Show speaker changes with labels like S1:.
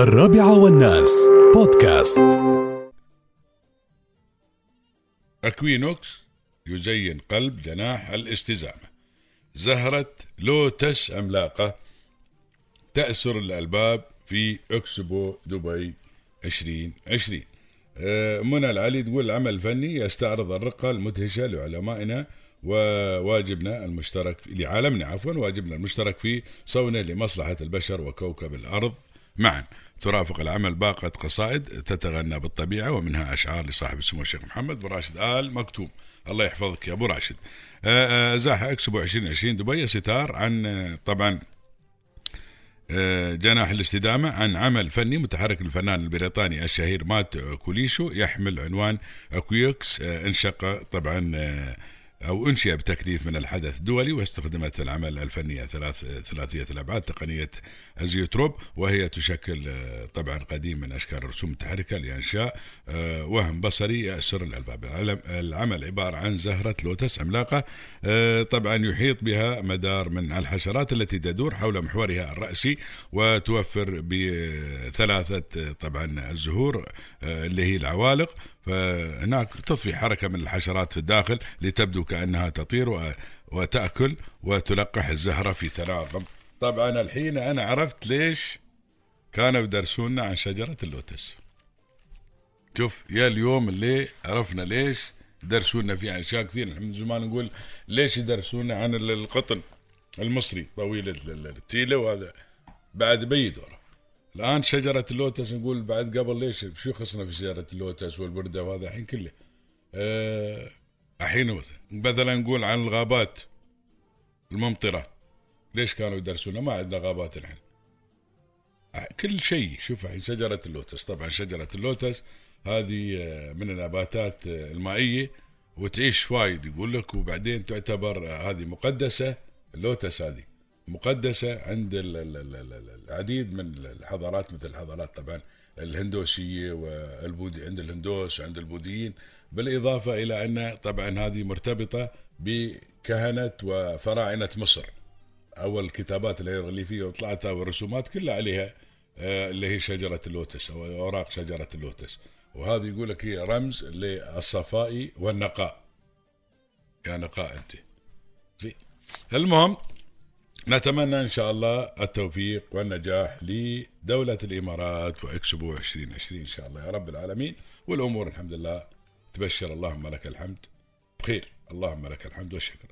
S1: الرابعة والناس. بودكاست.
S2: أكوينوكس يزين قلب جناح الاستزامة. زهرة لوتس عملاقة تأسر الألباب في أكسبو دبي 2020 آه، منى العلي تقول العمل الفني يستعرض الرقة المدهشة لعلمائنا وواجبنا المشترك لعالمنا عفوا واجبنا المشترك في صونه لمصلحة البشر وكوكب الأرض. معا. ترافق العمل باقة قصائد تتغنى بالطبيعة ومنها أشعار لصاحب السمو الشيخ محمد بن راشد آل مكتوم. الله يحفظك يا أبو راشد. آه، آه، أزاح اكسبو 2020 دبي ستار عن آه، طبعا جناح الاستدامة عن عمل فني متحرك الفنان البريطاني الشهير مات كوليشو يحمل عنوان Equinox انشق طبعا أو أنشئ بتكليف من الحدث الدولي واستخدمت العمل الفنية ثلاث ثلاثية الأبعاد تقنية الزيوتروب وهي تشكل آه، طبعا قديم من أشكال الرسوم المتحركة لإنشاء آه، وهم بصري يأسر الألباب. العمل عبارة عن زهرة لوتس عملاقة آه، طبعا يحيط بها مدار من الحشرات التي تدور حول محورها الرأسي وتوفر بثلاثة طبعا الزهور اللي هي العوالق فهناك تطفي حركة من الحشرات في الداخل لتبدو كأنها تطير وتأكل وتلقح الزهرة في تناغم. طبعا الحين أنا عرفت ليش كانوا يدرسونا عن شجرة اللوتس. شوف يا اليوم اللي عرفنا ليش درسونا فيه عن أشياء كثير من زمان نقول ليش يدرسونا عن القطن المصري طويل التيلة وهذا بعد بيد ورا الآن شجرة اللوتس نقول بعد قبل ليش شو خصنا في شجرة اللوتس والبرده وهذا الحين كله؟ أه الحين مثلا نقول عن الغابات الممطرة. ليش كانوا يدرسونا ما عندنا غابات الحين. كل شيء شوف الحين شجرة اللوتس. طبعا شجرة اللوتس هذه آه، من النباتات آه، المائية. وتعيش وايد يقول لك وبعدين تعتبر آه، هذه مقدسة اللوتس هذه. مقدسة عند العديد من الحضارات مثل الحضارات طبعا الهندوسية والبودي عند الهندوس وعند البوذيين بالإضافة إلى أن طبعا هذه مرتبطة بكهنة وفراعنة مصر. أول الكتابات الهيروغليفية وطلعتها والرسومات كلها عليها آه، اللي هي شجرة اللوتس أو أوراق شجرة اللوتس. وهذا يقول لك هي رمز للصفاء والنقاء. يا نقاء أنت. زين. المهم نتمنى إن شاء الله التوفيق والنجاح لدولة الإمارات وإكسبو 2020 إن شاء الله يا رب العالمين. والأمور الحمد لله تبشر. اللهم لك الحمد. بخير. اللهم لك الحمد والشكر.